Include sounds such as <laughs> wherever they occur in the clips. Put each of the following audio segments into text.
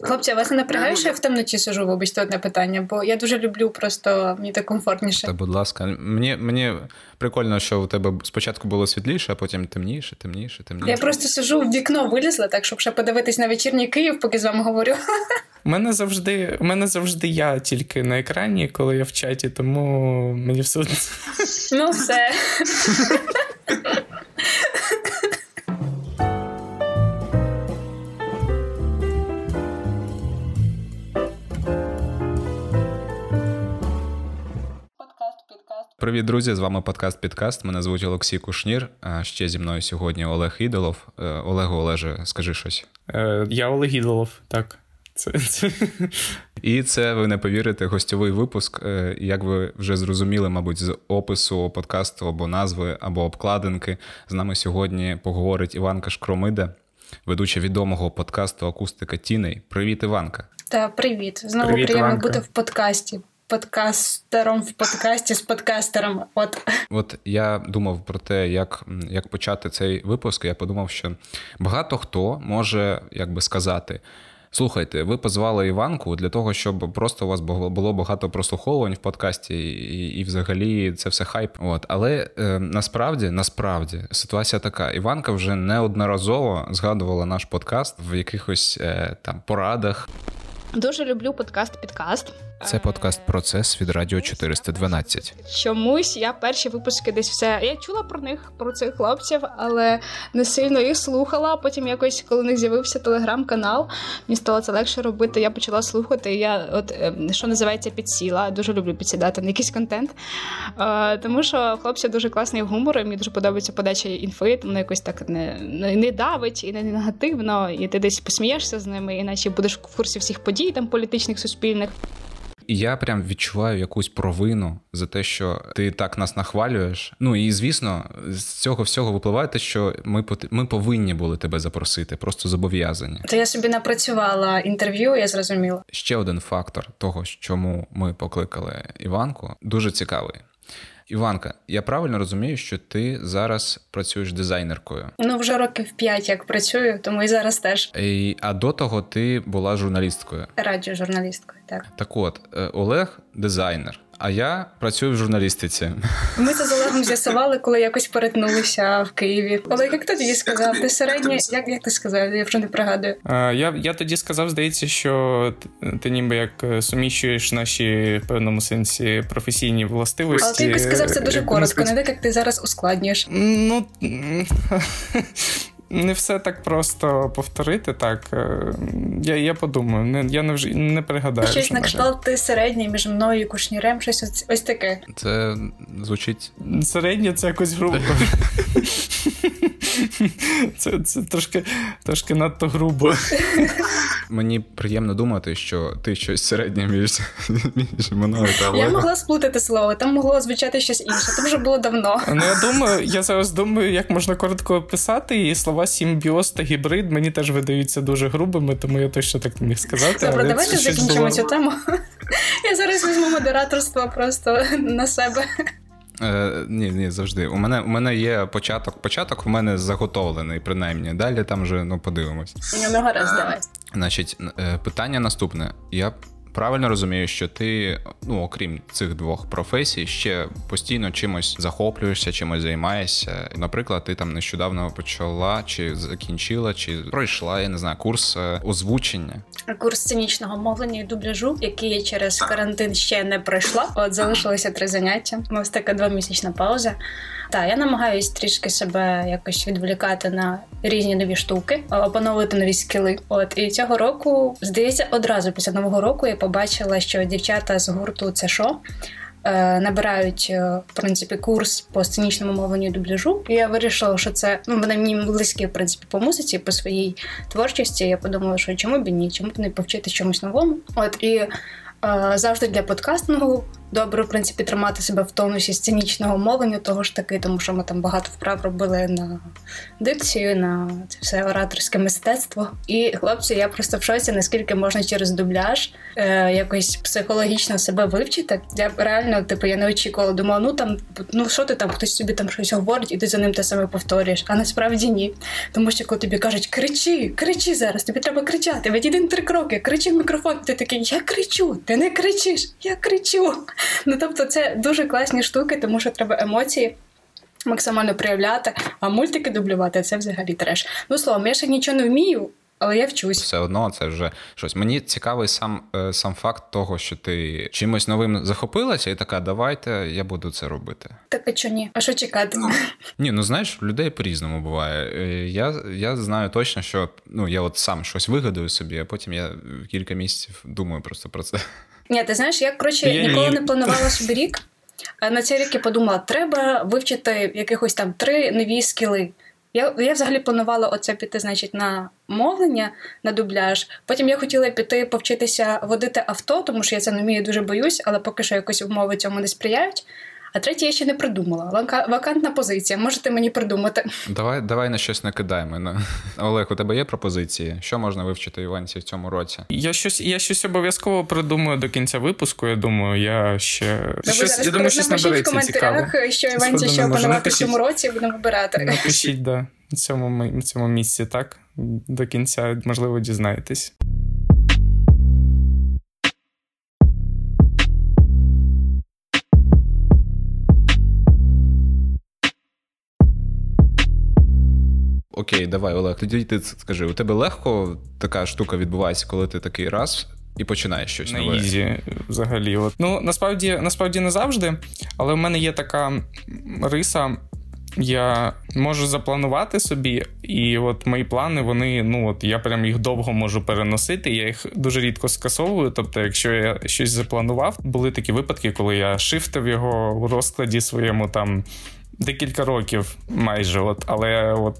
Хлопці, а вас не напрягає, що я в темноті сижу, вибачте, одне питання, бо я дуже люблю, просто мені так комфортніше. Та, будь ласка, мені мені прикольно, що у тебе спочатку було світліше, а потім темніше, темніше, темніше. Я просто сижу в вікно вилізла, так щоб ще подивитись на вечірній Київ, поки з вами говорю. У мене завжди у мене завжди я тільки на екрані, коли я в чаті, тому мені все. Ну, все. Привіт, друзі! З вами подкаст Підкаст. Мене звуть Олексій Кушнір. А ще зі мною сьогодні Олег Ідолов. Е, Олегу Олеже, скажи щось. Е, Я Олег Ідолов, так. Це, це. І це ви не повірите, гостьовий випуск. Е, як ви вже зрозуміли, мабуть, з опису подкасту або назви, або обкладинки. З нами сьогодні поговорить Іванка Шкромида, ведуча відомого подкасту Акустика Тіней. Привіт, Іванка. Та привіт. Знову Привіт, приємно Іванка. бути в подкасті. Подкастером в подкасті з подкастером. От От я думав про те, як, як почати цей випуск. Я подумав, що багато хто може якби сказати. Слухайте, ви позвали Іванку для того, щоб просто у вас було багато прослуховувань в подкасті, і, і взагалі це все хайп. От але е, насправді, насправді, ситуація така: Іванка вже неодноразово згадувала наш подкаст в якихось е, там порадах. Дуже люблю подкаст Підкаст. Це подкаст Процес від Радіо 412. Чомусь я перші випуски десь все. Я чула про них, про цих хлопців, але не сильно їх слухала. Потім якось, коли них з'явився телеграм-канал, мені стало це легше робити. Я почала слухати. Я, от ем, що називається, підсіла. Дуже люблю підсідати на якийсь контент. Тому що хлопці дуже класний гумор, і мені дуже подобається подача інфи. Воно якось так не, не, не давить і не негативно, і ти десь посмієшся з ними, іначе будеш в курсі всіх подій там політичних, суспільних. І я прям відчуваю якусь провину за те, що ти так нас нахвалюєш. Ну і звісно, з цього всього випливає те, що ми ми повинні були тебе запросити, просто зобов'язані. то я собі напрацювала інтерв'ю, я зрозуміла. Ще один фактор того, чому ми покликали Іванку, дуже цікавий. Іванка, я правильно розумію, що ти зараз працюєш дизайнеркою. Ну вже років п'ять як працюю, тому і зараз теж І, а до того ти була журналісткою. радіожурналісткою. Так Так от, е, Олег дизайнер, а я працюю в журналістиці. ми це з Олегом з'ясували, коли якось перетнулися в Києві. Олег, як ти тоді сказав? Ти середнє, як, як ти сказав? Я вже не пригадую. Е, Я, я тоді сказав, здається, що ти, ніби як е, суміщуєш наші в певному сенсі професійні властивості. Але ти якось сказав це дуже коротко, не так як ти зараз ускладнюєш. Ну <laughs> не все так просто повторити. Так Е, я, я подумаю, не я не вже не пригадаю. Щось на на кшталт ти середній між мною і кушнірем, щось ось, ось таке. Це звучить Середнє це якось грубо. <laughs> Це, це трошки, трошки надто грубо. <laughs> Мені приємно думати, що ти щось середнє між, <laughs> між мною та Я могла сплутати слово, там могло звучати щось інше. Це вже було давно. Ну, я думаю, я зараз думаю, як можна коротко описати, і слова симбіоз та гібрид мені теж видаються дуже грубими, тому я точно так не міг сказати. Добре, давайте це закінчимо було- цю тему. <laughs> Я зараз візьму модераторство просто на себе. Е, ні, ні, завжди. У мене, у мене є початок. Початок у мене заготовлений, принаймні. Далі там вже ну, подивимось. Ну, гаразд, давай. Значить, е, питання наступне. Я правильно розумію, що ти, ну, окрім цих двох професій, ще постійно чимось захоплюєшся, чимось займаєшся. Наприклад, ти там нещодавно почала, чи закінчила, чи пройшла, я не знаю, курс е, озвучення. Курс сценічного мовлення і дубляжу, який я через карантин ще не пройшла. От залишилося три заняття. Ось така двомісячна пауза. Так, я намагаюсь трішки себе якось відволікати на різні нові штуки, опановувати нові скіли. От і цього року, здається, одразу після нового року я побачила, що дівчата з гурту це що. е, Набирають е, в принципі курс по сценічному мовленню дубляжу. І я вирішила, що це ну вони мені близькі в принципі по музиці, по своїй творчості. Я подумала, що чому б ні, чому б не повчити чомусь новому. От і е, завжди для подкастингу добре, в принципі, тримати себе в тонусі сценічного мовлення, того ж таки, тому що ми там багато вправ робили на дикцію, на це все ораторське мистецтво. І хлопці, я просто в шоці, наскільки можна через дубляж е, якось психологічно себе вивчити. Я реально, типу, я не очікувала, думала, ну там, ну що ти там, хтось собі там щось говорить, і ти за ним те саме повторюєш. А насправді ні. Тому що коли тобі кажуть, кричи, кричи зараз, тобі треба кричати, відійди три кроки, кричи в мікрофон. Ти такий, я кричу, ти не кричиш, я кричу. Ну тобто, це дуже класні штуки, тому що треба емоції. Максимально проявляти, а мультики дублювати це взагалі треш. Ну словом, я ще нічого не вмію, але я вчусь. Все одно це вже щось. Мені цікавий сам е, сам факт того, що ти чимось новим захопилася, і така, давайте я буду це робити. Так а чого ні? А що чекати? Ні, ну знаєш, людей по-різному буває. Е, Я я знаю точно, що ну я от сам щось вигадую собі, а потім я кілька місяців думаю просто про це. Ні, ти знаєш, я коротше я ніколи ні. не планувала собі рік. На цей рік я подумала, треба вивчити якихось там три нові скіли. Я я взагалі планувала оце піти, значить, на мовлення, на дубляж. Потім я хотіла піти повчитися водити авто, тому що я це не вмію, дуже боюсь, але поки що якось умови цьому не сприяють. А третє я ще не придумала. Вакантна позиція. Можете мені придумати. Давай давай на щось накидаємо. <laughs> Олег, у тебе є пропозиції? Що можна вивчити Іванці в цьому році? Я щось я щось обов'язково придумаю до кінця випуску. Я думаю, я ще да щось, я думаю, щось набереться в коментарях, цікаво. що Іванці ще опанувати в цьому році, будемо вибирати. Напишіть, да, в цьому, в цьому місці, так? До кінця, можливо, дізнаєтесь. Окей, давай, Олег, тоді ти скажи, у тебе легко така штука відбувається, коли ти такий раз і починаєш щось на нове? easy взагалі. От. Ну, насправді, насправді не завжди, але в мене є така риса. Я можу запланувати собі, і от мої плани, вони, ну от я прям їх довго можу переносити. Я їх дуже рідко скасовую. Тобто, якщо я щось запланував, були такі випадки, коли я shift ив його у розкладі своєму там декілька років майже, от, але от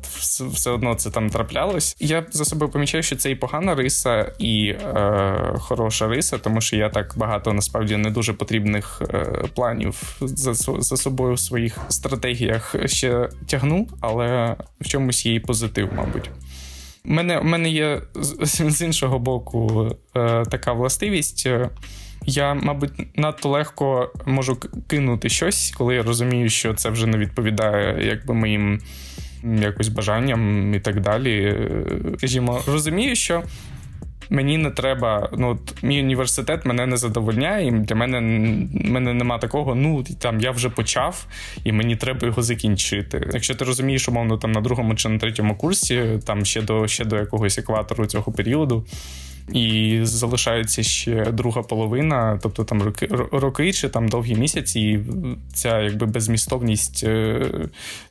все одно це там траплялось. Я за собою помічаю, що це і погана риса, і е, хороша риса, тому що я так багато насправді не дуже потрібних е, планів за за собою в своїх стратегіях ще тягну, але в чомусь і позитив, мабуть. У мене, мене є з іншого боку е, така властивість. Я, мабуть, надто легко можу кинути щось, коли я розумію, що це вже не відповідає якби моїм якось бажанням і так далі. Скажімо, розумію, що. Мені не треба, ну от мій університет мене не задовольняє, і для мене мене нема такого. Ну там я вже почав, і мені треба його закінчити. Якщо ти розумієш, умовно там на другому чи на третьому курсі, там ще до ще до якогось екватору цього періоду, і залишається ще друга половина, тобто там роки роки чи там довгі місяці, і ця якби безмістовність е,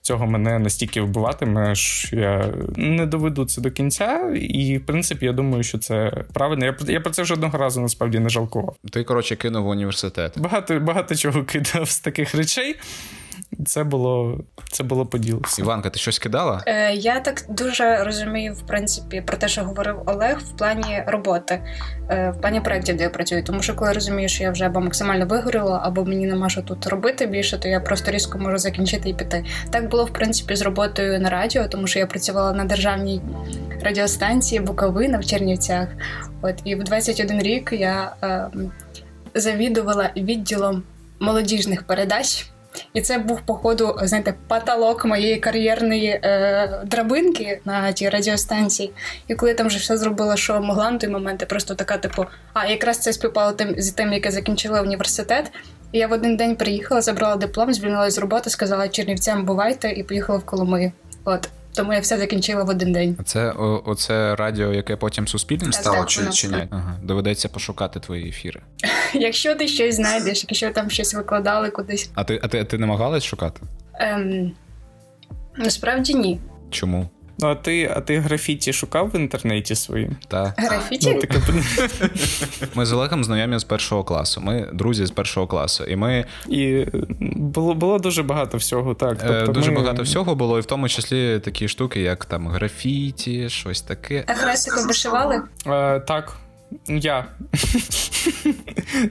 цього мене настільки вбиватиме, що я не доведу це до кінця. І в принципі, я думаю, що це правильно. Я я про це жодного разу насправді не жалкував. Ти коротше кинув університет. Багато багато чого <laughs> кидав з таких речей. Це було це було по. Іванка, ти щось кидала? Е, Я так дуже розумію, в принципі, про те, що говорив Олег, в плані роботи, е, в плані проєктів, де я працюю. Тому що коли розумію, що я вже або максимально вигоріла, або мені нема що тут робити більше, то я просто різко можу закінчити і піти. Так було в принципі з роботою на радіо, тому що я працювала на державній радіостанції Буковина в Чернівцях. От і в 21 рік я е, завідувала відділом молодіжних передач. І це був, походу, знаєте, потолок моєї кар'єрної е, драбинки на тій радіостанції. І коли я там вже все зробила, що могла на той момент, я просто така, типу, а якраз це співпало тим з тим, яке закінчила університет. І я в один день приїхала, забрала диплом, звільнилася з роботи, сказала чернівцям бувайте, і поїхала в Коломию. От. Тому я все закінчила в один день. Це о, оце радіо, яке потім суспільним так, стало, так, чи, чи ні? Ага. Доведеться пошукати твої ефіри. <laughs> Якщо ти щось знайдеш, якщо там щось викладали кудись. А ти а ти, ти намагалась шукати? Ем, Насправді ні. Чому? Ну, а ти а ти графіті шукав в інтернеті своїм? Так. Графіті? Ну, таке... <laughs> Ми з Олегом знайомі з першого класу. Ми друзі з першого класу. І ми. І було було дуже багато всього, так. Е, тобто Дуже ми... багато всього було, і в тому числі такі штуки, як там графіті, щось таке. А хрестиком вишивали? Е, Так. Я.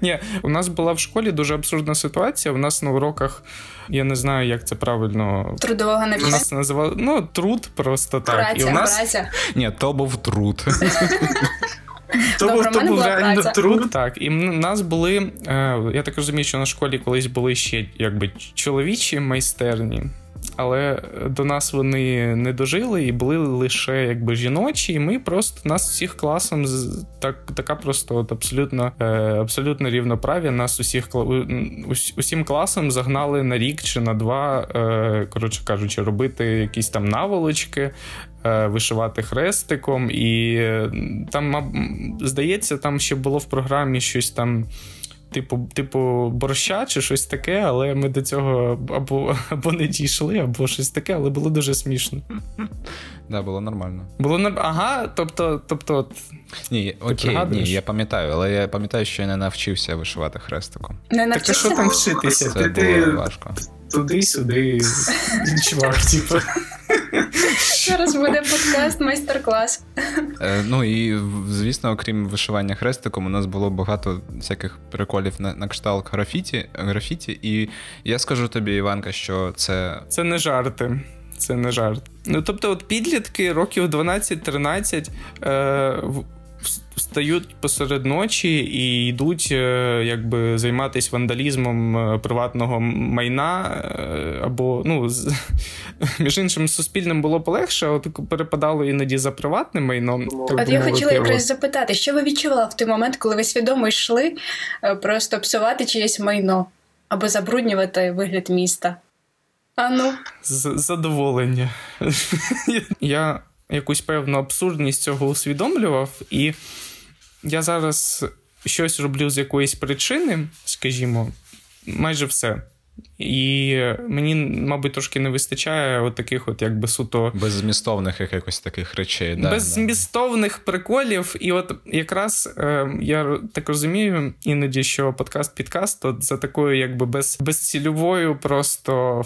Ні, у нас була в школі дуже абсурдна ситуація. У нас на уроках, я не знаю, як це правильно. Трудового У нас називали ну, труд просто так. Праця, і у нас праця. Ні, то був труд. <laughs> То був, то був реально труд. Так, і в нас були. Е, я так розумію, що на школі колись були ще якби чоловічі майстерні. Але до нас вони не дожили і були лише якби жіночі, і ми просто нас всіх класом так, така просто от абсолютно, е, абсолютно рівноправ'я. Нас усіх усім класом загнали на рік чи на два, е, коротше кажучи, робити якісь там наволочки, е, вишивати хрестиком. І там, здається, там ще було в програмі щось там. Типу, типу борща чи щось таке, але ми до цього або, або не дійшли, або щось таке, але було дуже смішно. Да, було нормально. Було ага, тобто, тобто, от, Ні, окей, ні, я пам'ятаю, але я пам'ятаю, що я не навчився вишивати хрестиком. Не так а що там вчитися? Це Ти, було важко. туди-сюди, чувак, типу. Зараз буде подкаст, майстер-клас. Е, ну і звісно, окрім вишивання хрестиком, у нас було багато всяких приколів на, на кшталт графіті, графіті. І я скажу тобі, Іванка, що це Це не жарти. Це не жарт. Ну, тобто, от підлітки років 12-13 е, встають посеред ночі і йдуть е, якби займатися вандалізмом е, приватного майна. е, або, ну, з, <laughs> між іншим, суспільним було полегше, от перепадало іноді за приватним майном. так От я хотіла якраз запитати, що ви відчували в той момент, коли ви свідомо йшли просто псувати чиєсь майно або забруднювати вигляд міста? А ну, З- задоволення. <laughs> я якусь певну абсурдність цього усвідомлював, і я зараз щось роблю з якоїсь причини, скажімо, майже все. І мені, мабуть, трошки не вистачає от таких, от якби суто беззмістовних якихось таких речей. Да, беззмістовних приколів. І от якраз е, я так розумію, іноді, що подкаст-підкаст от за такою, якби без, безцільовою, просто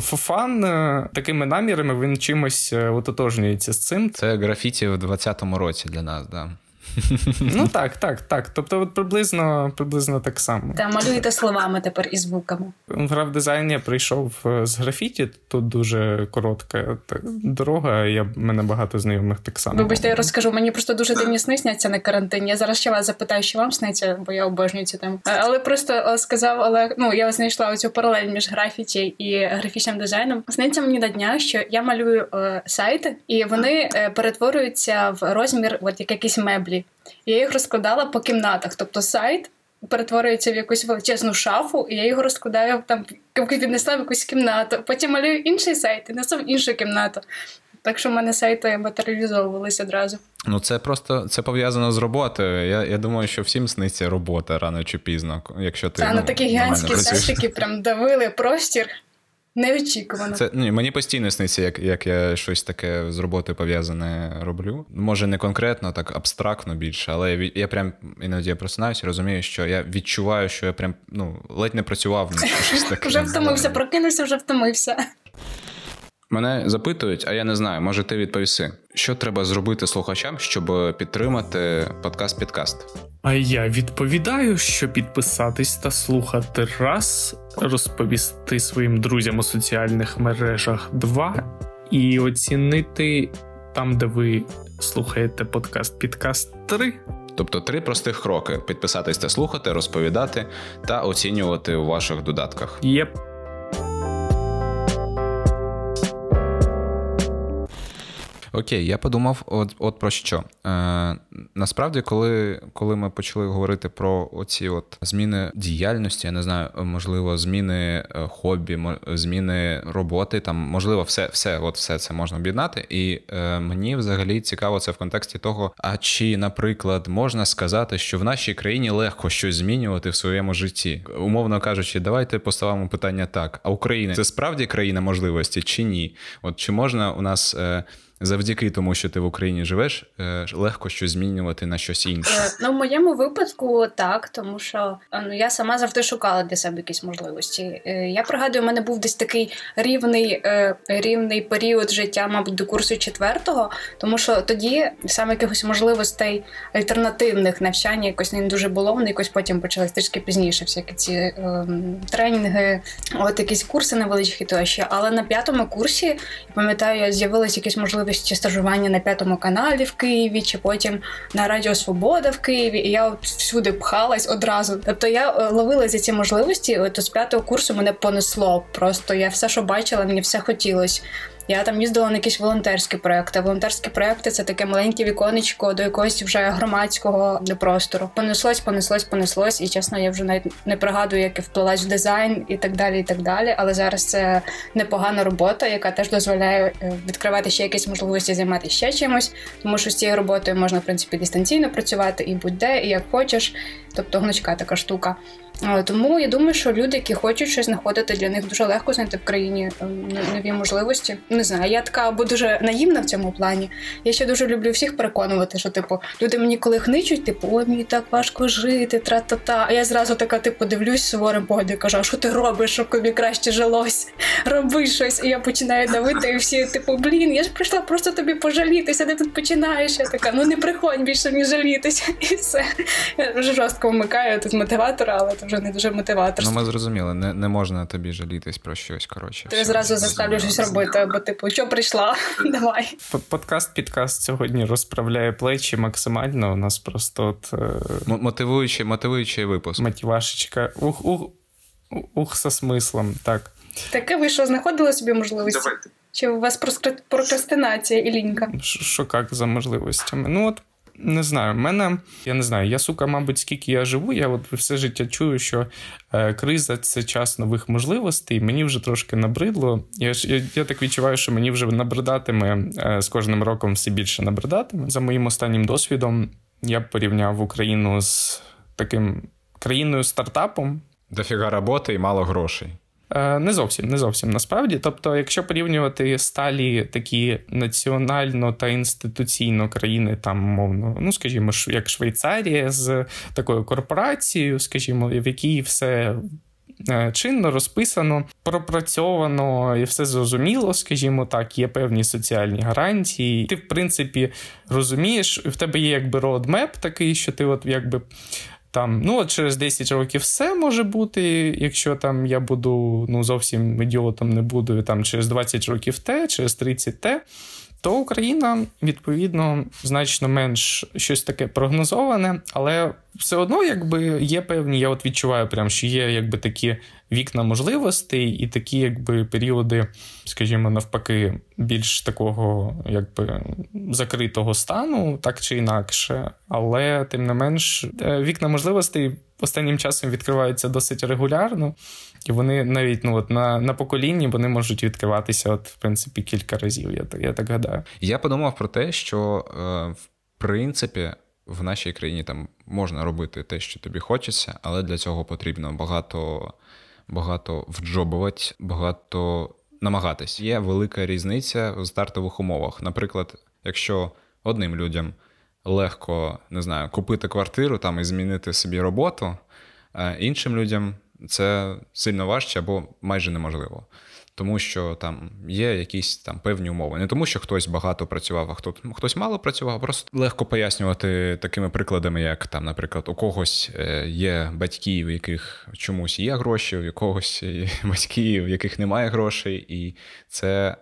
фофан, е, такими намірами він чимось е, ототожнюється з цим. Це графіті в 20-му році для нас, да. Ну так, так, так. Тобто, от приблизно, приблизно так само. та малюєте словами тепер і звуками. В граф-дизайн я прийшов е, з графіті, тут дуже коротка дорога, я мене багато знайомих так само. Вибачте, я розкажу. Мені просто дуже дивні сни сняться на карантині. Я зараз ще вас запитаю, що вам сниться, бо я обожнюю цю тему. Е, Але просто е, сказав Олег, ну я знайшла оцю паралель між графіті і графічним дизайном. Сниться мені на днях, що я малюю е, сайти, і вони е, перетворюються в розмір, от як якісь меблі. Я їх розкладала по кімнатах, тобто сайт. Перетворюється в якусь величезну шафу, і я його розкладаю там, віднесла в якусь кімнату. Потім малюю інший сайт і несу в іншу кімнату. Так що в мене сайти матеріалізовувалися одразу. Ну, це просто це пов'язано з роботою. Я, я думаю, що всім сниться робота рано чи пізно, якщо ти Та ну, на такі нормально гігантські сайтики прям давили простір. Неочікувано. Це ні, мені постійно сниться, як, як я щось таке з роботою пов'язане роблю. Може, не конкретно, так абстрактно більше, але я, я прям іноді я просинаюся розумію, що я відчуваю, що я прям ну ледь не працював на щось <laughs> таке. Вже втомився, прокинувся, вже втомився. Мене запитують, а я не знаю, може ти відповіси, що треба зробити слухачам, щоб підтримати подкаст Підкаст. А я відповідаю, що підписатись та слухати раз, розповісти своїм друзям у соціальних мережах два і оцінити там, де ви слухаєте подкаст Підкаст 3. Тобто три простих кроки: підписатись та слухати, розповідати та оцінювати у ваших додатках. Єп. Окей, я подумав, от, от про що. Е, насправді, коли, коли ми почали говорити про оці от зміни діяльності, я не знаю, можливо, зміни е, хобі, зміни роботи, там, можливо, все, все, от все це можна об'єднати. І е, мені взагалі цікаво це в контексті того, а чи, наприклад, можна сказати, що в нашій країні легко щось змінювати в своєму житті? Умовно кажучи, давайте поставимо питання так: а Україна це справді країна можливості чи ні? От чи можна у нас. Е, завдяки тому, що ти в Україні живеш, е, легко щось змінювати на щось інше. Е, ну, в моєму випадку так, тому що ну я сама завжди шукала для себе якісь можливості. Я пригадую, у мене був десь такий рівний рівний період життя, мабуть, до курсу четвертого, тому що тоді саме якихось можливостей альтернативних навчання якось не дуже було. Вони якось потім почались трішки пізніше. Всякі ці тренінги, от якісь курси невеличкі тощо. Але на п'ятому курсі я пам'ятаю, з'явилися якісь можливості стажування на п'ятому каналі в Києві, чи потім на Радіо Свобода в Києві. І я от всюди пхалась одразу. Тобто я е, ловила за ці можливості. От з п'ятого курсу мене понесло. Просто я все, що бачила, мені все хотілося. Я там їздила на якісь волонтерські проекти. Волонтерські проекти це таке маленьке віконечко до якогось вже громадського простору. Понеслось, понеслось, понеслось. І чесно, я вже навіть не пригадую, як я вплилась в дизайн і так далі. і так далі. Але зараз це непогана робота, яка теж дозволяє е, відкривати ще якісь можливості займатися ще чимось, тому що з цією роботою можна в принципі дистанційно працювати і будь-де, і як хочеш. Тобто гнучка така штука. Тому я думаю, що люди, які хочуть щось знаходити, для них дуже легко знайти в країні ем, нові можливості. Не знаю, я така або дуже наївна в цьому плані. Я ще дуже люблю всіх переконувати, що типу люди мені коли хничуть, типу, ой, мені так важко жити, тра-та-та. А я зразу така, типу, дивлюсь суворим поглядом і кажу, а що ти робиш, щоб тобі краще жилось? Роби щось. І я починаю давити, і всі, типу, блін, я ж прийшла просто тобі пожалітися, де тут починаєш. Я така, ну не приходь більше ні жалітися. <laughs> І все. Я жорстко вмикаю тут мотиватора, але вже не дуже мотиваторство. Ну, ми зрозуміли, не не можна тобі жалітись про щось. коротше. Ти зразу заставлю щось робити, бо типу, що прийшла? <laughs> Давай. Подкаст, підкаст сьогодні розправляє плечі максимально. У нас просто от... Е, мотивуючий, мотивуючий випуск. Мотивашечка. Ух, ух, ух, со смислом, так. Таке ви що, знаходили собі можливості? Давайте. Чи у вас прокрастинація і лінька? Що як за можливостями? Ну, от не знаю, мене, я не знаю, я сука, мабуть, скільки я живу, я от все життя чую, що е, криза це час нових можливостей. Мені вже трошки набридло. Я я, я так відчуваю, що мені вже набридатиме е, з кожним роком все більше набридатиме. За моїм останнім досвідом я порівняв Україну з таким країною стартапом. Дофіга роботи і мало грошей. Е, не зовсім, не зовсім насправді. Тобто, якщо порівнювати сталі такі національно та інституційно країни, там мовно, ну скажімо, як Швейцарія з такою корпорацією, скажімо, в якій все. Е, чинно розписано, пропрацьовано і все зрозуміло, скажімо так, є певні соціальні гарантії. Ти, в принципі, розумієш, в тебе є якби родмеп такий, що ти от якби там, ну, от через 10 років все може бути, якщо там я буду ну, зовсім ідіотом не буду, там через 20 років те, через 30 те то Україна відповідно значно менш щось таке прогнозоване, але все одно, якби є певні, я от відчуваю, прям, що є якби такі вікна можливостей і такі, якби періоди, скажімо, навпаки, більш такого якби закритого стану, так чи інакше. Але тим не менш, е, вікна можливостей останнім часом відкриваються досить регулярно. І вони навіть ну от на на поколінні вони можуть відкриватися, от в принципі, кілька разів. Я я так гадаю. Я подумав про те, що е, в принципі в нашій країні там можна робити те, що тобі хочеться, але для цього потрібно багато багато вджобувати, багато намагатись. Є велика різниця в стартових умовах. Наприклад, якщо одним людям легко не знаю, купити квартиру там і змінити собі роботу, а іншим людям це сильно важче або майже неможливо. Тому що там є якісь там певні умови. Не тому, що хтось багато працював, а хто хтось мало працював. а Просто легко пояснювати такими прикладами, як там, наприклад, у когось е, є батьки, у яких чомусь є гроші, у когось <laughs> батьки, у яких немає грошей, і це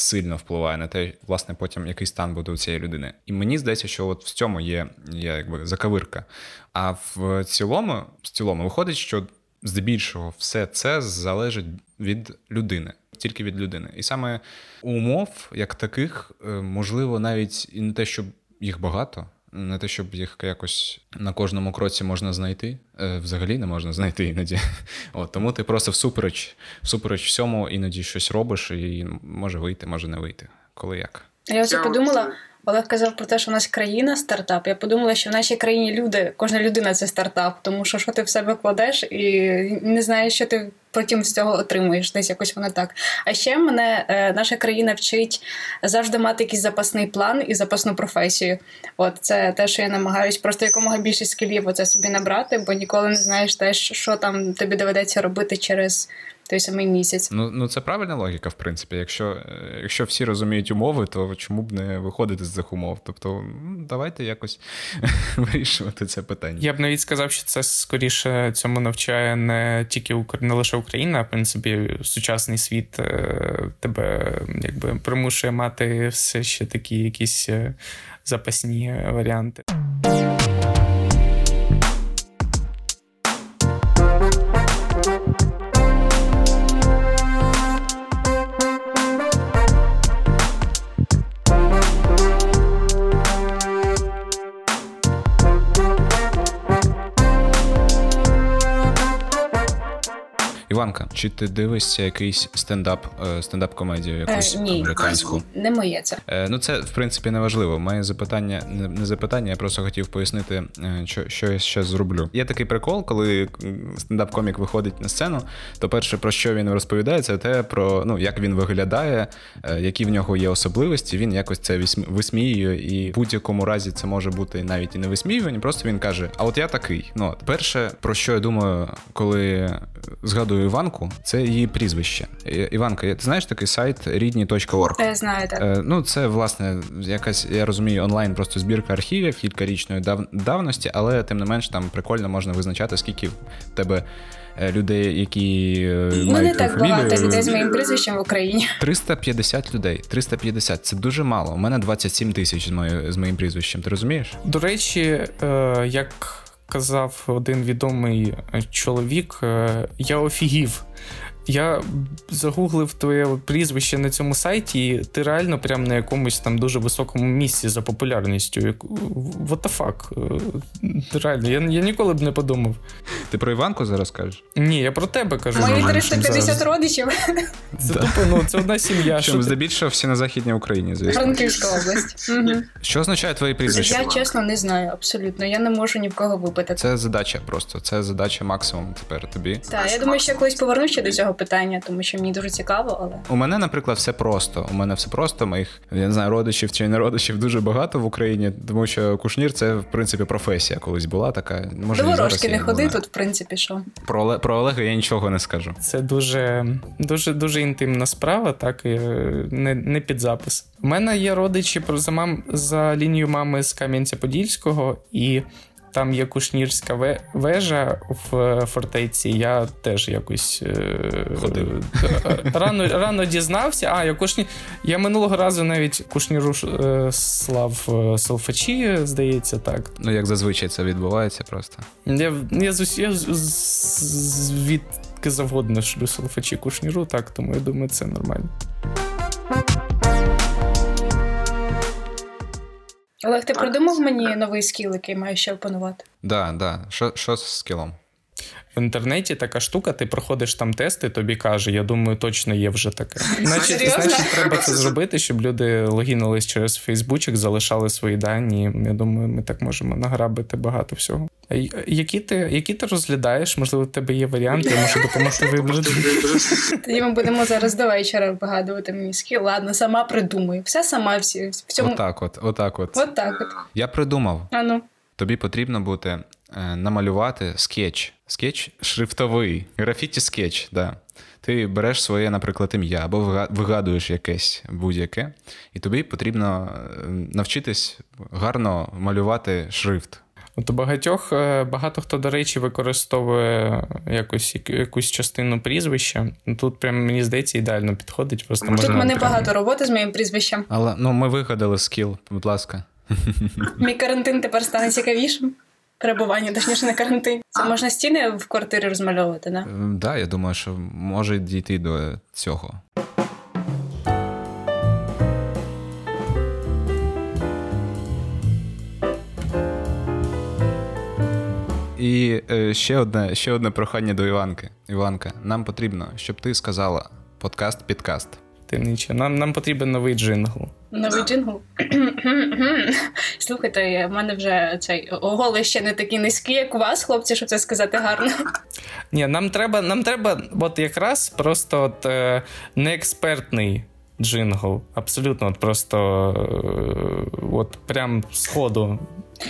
сильно впливає на те, власне, потім який стан буде у цієї людини. І мені здається, що от в цьому є, є якби закавирка. А в цілому, в цілому виходить, що здебільшого все це залежить від людини, тільки від людини. І саме умов, як таких, е, можливо, навіть і не те, щоб їх багато. Не те, щоб їх якось на кожному кроці можна знайти, е, взагалі не можна знайти іноді. <laughs> От, Тому ти просто всупереч всупереч всьому іноді щось робиш, і може вийти, може не вийти. Коли як. Я ось подумала, Олег казав про те, що у нас країна стартап. Я подумала, що в нашій країні люди, кожна людина це стартап, тому що що ти в себе кладеш і не знаєш, що ти потім з цього отримуєш. Десь якось воно так. А ще мене е, наша країна вчить завжди мати якийсь запасний план і запасну професію. От це те, що я намагаюсь просто якомога більше скілів оце собі набрати, бо ніколи не знаєш те, що там тобі доведеться робити через той самий місяць. Ну ну це правильна логіка, в принципі. Якщо е, якщо всі розуміють умови, то чому б не виходити з цих умов? Тобто, давайте якось <laughs> вирішувати це питання. Я б навіть сказав, що це скоріше цьому навчає не тільки не лише Україна, а в принципі сучасний світ е, тебе якби примушує мати все ще такі якісь е, запасні варіанти. Іванка, чи ти дивишся якийсь стендап, е, стендап комедію якусь е, ні, американську? Не моє це. Е, ну це в принципі не важливо. Моє запитання не запитання, я просто хотів пояснити, е, що що я ще зроблю. Є такий прикол, коли стендап-комік виходить на сцену, то перше про що він розповідає, це те про ну як він виглядає, е, які в нього є особливості. Він якось це висміює, і в будь-якому разі це може бути навіть і не висміювання. Просто він каже: А от я такий. Ну перше, про що я думаю, коли згадую Іванку, це її прізвище. Іванка, ти знаєш такий сайт рідні.орг? Я знаю, так. Е, ну, це власне якась, я розумію, онлайн просто збірка архівів кількарічної дав... давності, але тим не менш там прикольно можна визначати, скільки в тебе. Е, людей, які е, ну, мають не так фамілію. багато людей з моїм прізвищем в Україні. 350 людей. 350 це дуже мало. У мене 27 тисяч з моїм з моїм прізвищем. Ти розумієш? До речі, як казав один відомий чоловік, я офігів. Я загуглив твоє прізвище на цьому сайті, і ти реально прям на якомусь там дуже високому місці за популярністю. What the fuck? Е, реально, я я ніколи б не подумав. Ти про Іванку зараз кажеш? Ні, я про тебе кажу. Мої 350 родичів. Це да. тупо, ну це одна сім'я. Чим здебільшого всі на Західній Україні, звісно. Франківська область. Що означає твоє прізвище? Я чесно не знаю, абсолютно. Я не можу ні в кого випити. Це задача просто. Це задача максимум тепер тобі. Так, я думаю, що я колись повернуся до цього питання, тому що мені дуже цікаво, але у мене, наприклад, все просто. У мене все просто. Моїх я не знаю, родичів чи не родичів дуже багато в Україні, тому що кушнір це в принципі професія колись була така. Може, До ворожки не ходи тут, в принципі, що про Оле... про Олега я нічого не скажу. Це дуже дуже дуже інтимна справа, так і не не під запис. У мене є родичі за мам за лінією мами з Кам'янця-Подільського і. Там є кушнірська вежа в фортеці. Я теж якось е, ходив. Рано рано дізнався. А я кушні. Я минулого разу навіть кушніру е, слав е, Солфачі, здається, так. Ну як зазвичай це відбувається просто. Я я, я звідки завгодно шлю Солфачі кушніру, так тому я думаю, це нормально. Олег, ти придумав мені новий скіл, який маю ще опанувати? Да, да. Що що з скілом? В інтернеті така штука, ти проходиш там тести, тобі каже, я думаю, точно є вже таке. <laughs> Значить, значить, треба це зробити, щоб люди логінились через Фейсбучик, залишали свої дані. Я думаю, ми так можемо награбити багато всього. Які ти які ти розглядаєш? Можливо, в тебе є варіанти, я можу допомогти <laughs> вибрати. Тоді ми будемо зараз до вечора вигадувати мені скіл. Ладно, сама придумаю. Все сама всі в цьому. Отак от, отак от. Отак от. Я придумав. А ну. Тобі потрібно буде е, намалювати скетч. Скетч шрифтовий, графіті скетч, да. Ти береш своє, наприклад, ім'я або вигадуєш якесь будь-яке, і тобі потрібно е, навчитись гарно малювати шрифт. От у багатьох е, багато хто, до речі, використовує якусь якусь частину прізвища. Тут прям мені здається ідеально підходить. Просто Тут можна мене прям... багато роботи з моїм прізвищем. Але ну ми вигадали скіл, будь ласка. Мій карантин тепер стане цікавішим. Перебування, точніше, на карантині. Це можна стіни в квартирі розмальовувати, так? Так, да, я думаю, що може дійти до цього. І е, ще одне ще одне прохання до Іванки. Іванка, нам потрібно, щоб ти сказала подкаст-підкаст. Таємниче. Нам, нам потрібен новий джингл. Новий джингл. <clears throat> Слухайте, в мене вже цей голос ще не такий низький, як у вас, хлопці, щоб це сказати гарно. Ні, нам треба, нам треба, от якраз просто от, е, неекспертний джингл. Абсолютно, от просто е, от прям з ходу.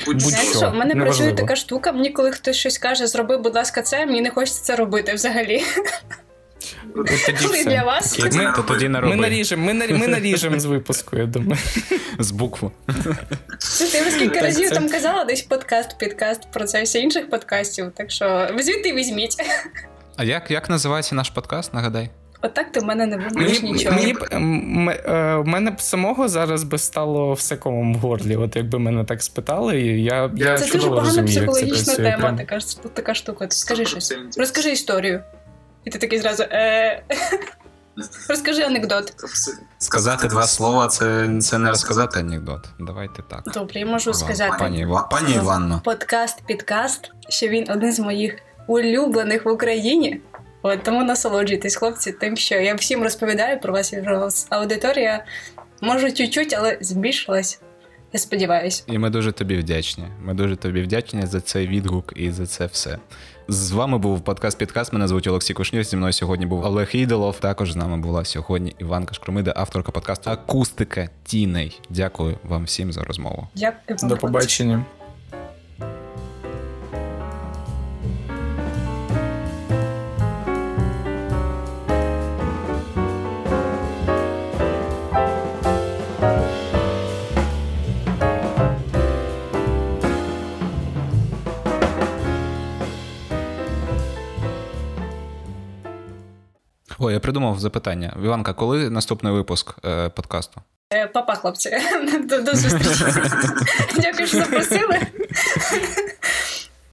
Знаєш Будь-що. що, в мене працює така штука. Мені коли хтось щось каже, зроби, будь ласка, це, мені не хочеться це робити взагалі. От тоді все. для вас. Ми, То тоді не ми наріжемо, ми, ми наріжемо з випуску, я думаю. з букву. Ти вже скільки разів це- там казала, десь подкаст, підкаст про це все інших подкастів. Так що звідти візьміть. А як, як називається наш подкаст? Нагадай? Отак ти в мене не вимовиш нічого. мені б м- е, в мене б самого зараз би стало все комом в горлі. От якби мене так спитали, я, я Це дуже погана розумію, як це психологічна тема. Така, така штука. Скажи щось. Розкажи історію. І ти такий зразу. Е... <laughs> Розкажи анекдот. Сказати два слова це, це не розказати анекдот. Давайте так. Добре, я можу Вам, сказати. Пані, пані Іванно. Подкаст, підкаст, що він один з моїх улюблених в Україні. От тому насолоджуйтесь, хлопці, тим, що я всім розповідаю про вас і про вас. Аудиторія може чуть-чуть, але збільшилась. Я сподіваюся. І ми дуже тобі вдячні. Ми дуже тобі вдячні за цей відгук і за це все. З вами був подкаст Підкаст. Мене звуть Олексій Кушнір. Зі мною сьогодні був Олег Ідолов. Також з нами була сьогодні Іванка Шкромида, авторка подкасту Акустика Тіней. Дякую вам всім за розмову. Дякую. До побачення. Я придумав запитання. Іванка, коли наступний випуск е, подкасту? Е, Папа, хлопці. <laughs> До, до зустрічі. <laughs> Дякую, що запросили.